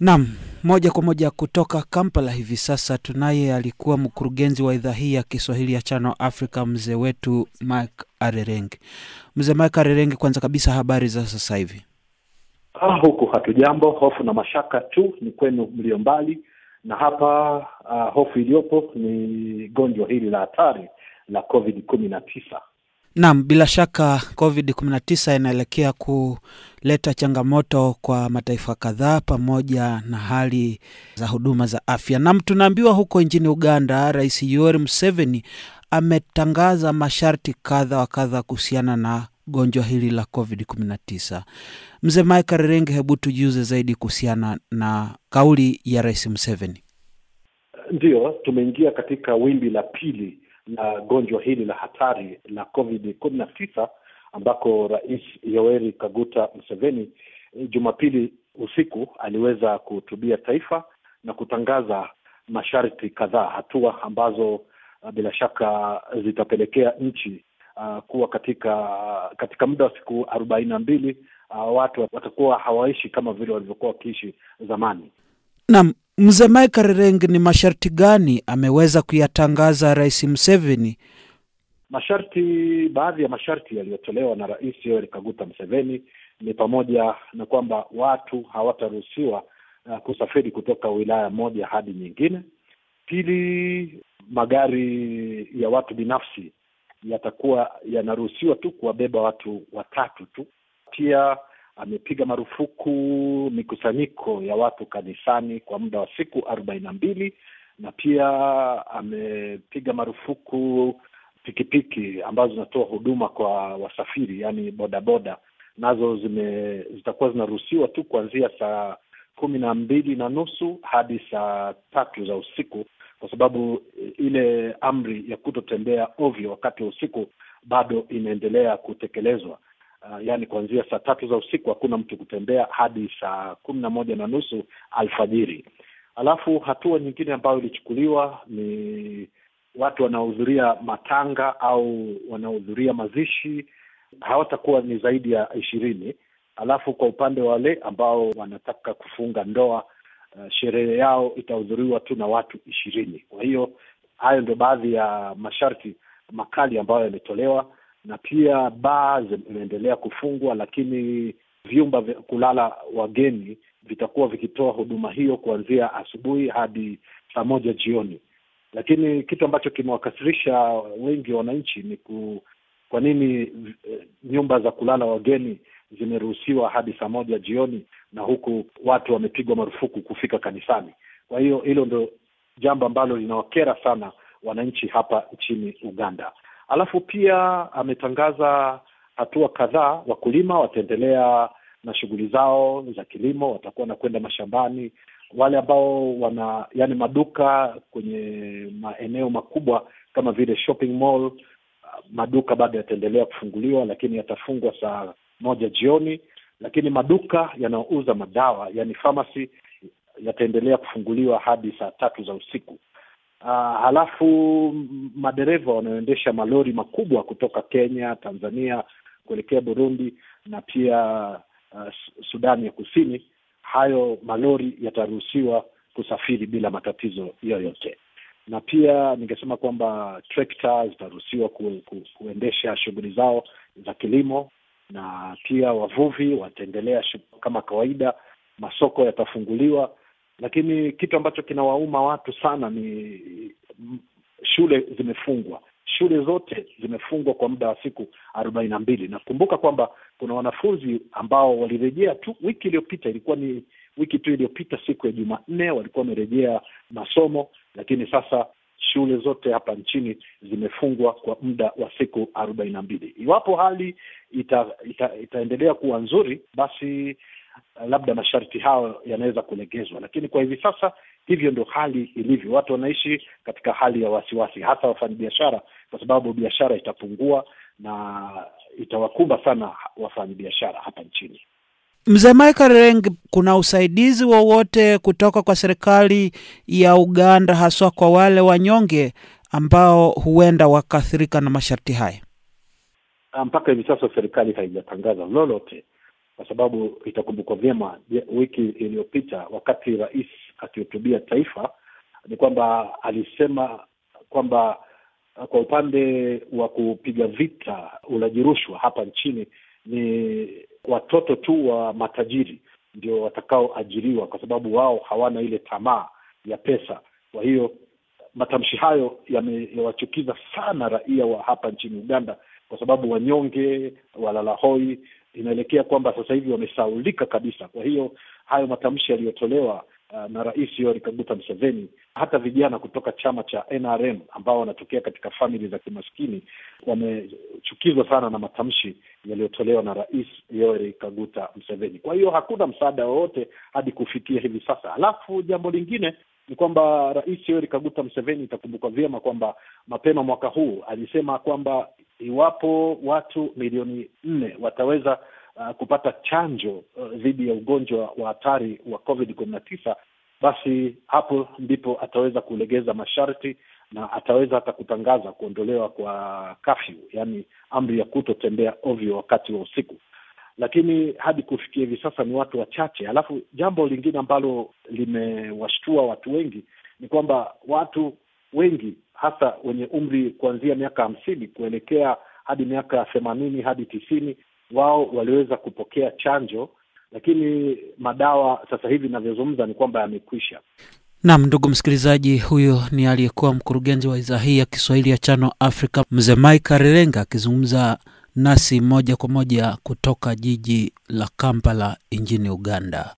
Naam, moja kwa moja kutoka Kampala hivi sasa tunaye alikuwa mkurugenzi wa idhaa hii ya Kiswahili ya Channel Africa, mzee wetu Mike Arerengi. Mzee Mike Arerengi, kwanza kabisa habari za sasa hivi? Ah, huku hatujambo, hofu na mashaka tu ni kwenu mlio mbali, na hapa uh, hofu iliyopo ni gonjwa hili la hatari la COVID kumi na tisa. Naam, bila shaka COVID-19 inaelekea kuleta changamoto kwa mataifa kadhaa pamoja na hali za huduma za afya. Naam, tunaambiwa huko nchini Uganda, Rais Yoweri Museveni ametangaza masharti kadha wa kadha kuhusiana na gonjwa hili la COVID-19. Mzee Michael Renge, hebu tujuze zaidi kuhusiana na kauli ya Rais Museveni. Ndiyo, tumeingia katika wimbi la pili la gonjwa hili la hatari la COVID kumi na tisa ambako Rais Yoweri Kaguta Museveni Jumapili usiku aliweza kuhutubia taifa na kutangaza masharti kadhaa, hatua ambazo uh, bila shaka zitapelekea nchi uh, kuwa katika katika muda wa siku arobaini na mbili uh, watu watakuwa hawaishi kama vile walivyokuwa wakiishi zamani. Naam, Mzee Mike Rerenge, ni masharti gani ameweza kuyatangaza Rais Museveni? Masharti, baadhi ya masharti yaliyotolewa na Rais Yoweri Kaguta Museveni ni pamoja na kwamba watu hawataruhusiwa uh, kusafiri kutoka wilaya moja hadi nyingine. Pili, magari ya watu binafsi yatakuwa yanaruhusiwa tu kuwabeba watu watatu tu. Pia amepiga marufuku mikusanyiko ya watu kanisani kwa muda wa siku arobaini na mbili na pia amepiga marufuku pikipiki ambazo zinatoa huduma kwa wasafiri, yaani bodaboda, nazo zime zitakuwa zinaruhusiwa tu kuanzia saa kumi na mbili na nusu hadi saa tatu za usiku, kwa sababu ile amri ya kutotembea ovyo wakati wa usiku bado inaendelea kutekelezwa. Uh, yaani kuanzia saa tatu za usiku hakuna mtu kutembea hadi saa kumi na moja na nusu alfajiri. Alafu hatua nyingine ambayo ilichukuliwa ni watu wanaohudhuria matanga au wanaohudhuria mazishi hawatakuwa ni zaidi ya ishirini. Alafu kwa upande wa wale ambao wanataka kufunga ndoa uh, sherehe yao itahudhuriwa tu na watu ishirini. Kwa hiyo hayo ndio baadhi ya masharti makali ambayo yametolewa na pia baa zimeendelea kufungwa, lakini vyumba vya kulala wageni vitakuwa vikitoa huduma hiyo kuanzia asubuhi hadi saa moja jioni. Lakini kitu ambacho kimewakasirisha wengi wananchi ni ku, kwa nini eh, nyumba za kulala wageni zimeruhusiwa hadi saa moja jioni na huku watu wamepigwa marufuku kufika kanisani. Kwa hiyo hilo ndo jambo ambalo linawakera sana wananchi hapa nchini Uganda. Alafu pia ametangaza hatua kadhaa. Wakulima wataendelea na shughuli zao za kilimo, watakuwa na kwenda mashambani. Wale ambao wana yani maduka kwenye maeneo makubwa kama vile shopping mall, maduka bado yataendelea kufunguliwa, lakini yatafungwa saa moja jioni. Lakini maduka yanayouza madawa yani pharmacy yataendelea kufunguliwa hadi saa tatu za usiku. Uh, halafu madereva wanaoendesha malori makubwa kutoka Kenya, Tanzania kuelekea Burundi na pia uh, Sudani ya Kusini, hayo malori yataruhusiwa kusafiri bila matatizo yoyote. Na pia ningesema kwamba trekta zitaruhusiwa ku, ku, kuendesha shughuli zao za kilimo, na pia wavuvi wataendelea kama kawaida. Masoko yatafunguliwa lakini kitu ambacho kinawauma watu sana ni shule zimefungwa. Shule zote zimefungwa kwa muda wa siku arobaini na mbili. Nakumbuka kwamba kuna wanafunzi ambao walirejea tu wiki iliyopita, ilikuwa ni wiki tu iliyopita, siku ya Jumanne walikuwa wamerejea masomo, lakini sasa shule zote hapa nchini zimefungwa kwa muda wa siku arobaini na mbili. Iwapo hali ita, ita, itaendelea kuwa nzuri basi labda masharti hayo yanaweza kulegezwa, lakini kwa hivi sasa hivyo ndio hali ilivyo. Watu wanaishi katika hali ya wasiwasi, hasa wafanyabiashara, kwa sababu biashara itapungua na itawakumba sana wafanyabiashara hapa nchini. Mzee Michael Reng, kuna usaidizi wowote kutoka kwa serikali ya Uganda haswa kwa wale wanyonge ambao huenda wakaathirika na masharti haya? Mpaka hivi sasa serikali haijatangaza lolote kwa sababu itakumbukwa vyema wiki iliyopita wakati rais akihutubia taifa ni kwamba alisema kwamba kwa upande wa kupiga vita ulaji rushwa hapa nchini ni watoto tu wa matajiri ndio watakaoajiriwa kwa sababu wao hawana ile tamaa ya pesa. Kwa hiyo matamshi hayo yamewachukiza sana raia wa hapa nchini Uganda, kwa sababu wanyonge, walalahoi, inaelekea kwamba sasa hivi wamesaulika kabisa. Kwa hiyo hayo matamshi yaliyotolewa uh, na Rais Yoweri Kaguta Museveni, hata vijana kutoka chama cha NRM ambao wanatokea katika famili za kimaskini wamechukizwa sana na matamshi yaliyotolewa na Rais Yoweri Kaguta Museveni. Kwa hiyo hakuna msaada wowote hadi kufikia hivi sasa. Alafu jambo lingine ni kwamba Rais Yoweri Kaguta Museveni, itakumbuka vyema kwamba mapema mwaka huu alisema kwamba iwapo watu milioni nne wataweza uh, kupata chanjo dhidi uh, ya ugonjwa wa hatari wa COVID kumi na tisa, basi hapo ndipo ataweza kulegeza masharti na ataweza hata kutangaza kuondolewa kwa kafyu, yaani amri ya kutotembea ovyo wakati wa usiku lakini hadi kufikia hivi sasa ni watu wachache. Alafu jambo lingine ambalo limewashtua watu wengi ni kwamba watu wengi hasa wenye umri kuanzia miaka hamsini kuelekea hadi miaka themanini hadi tisini wao waliweza kupokea chanjo, lakini madawa sasa hivi inavyozungumza ni kwamba yamekwisha. Nam, ndugu msikilizaji, huyo ni aliyekuwa mkurugenzi wa idhaa hii ya Kiswahili ya Chano Africa, Mzee Mike Rerenga akizungumza nasi moja kwa moja kutoka jiji la Kampala nchini Uganda.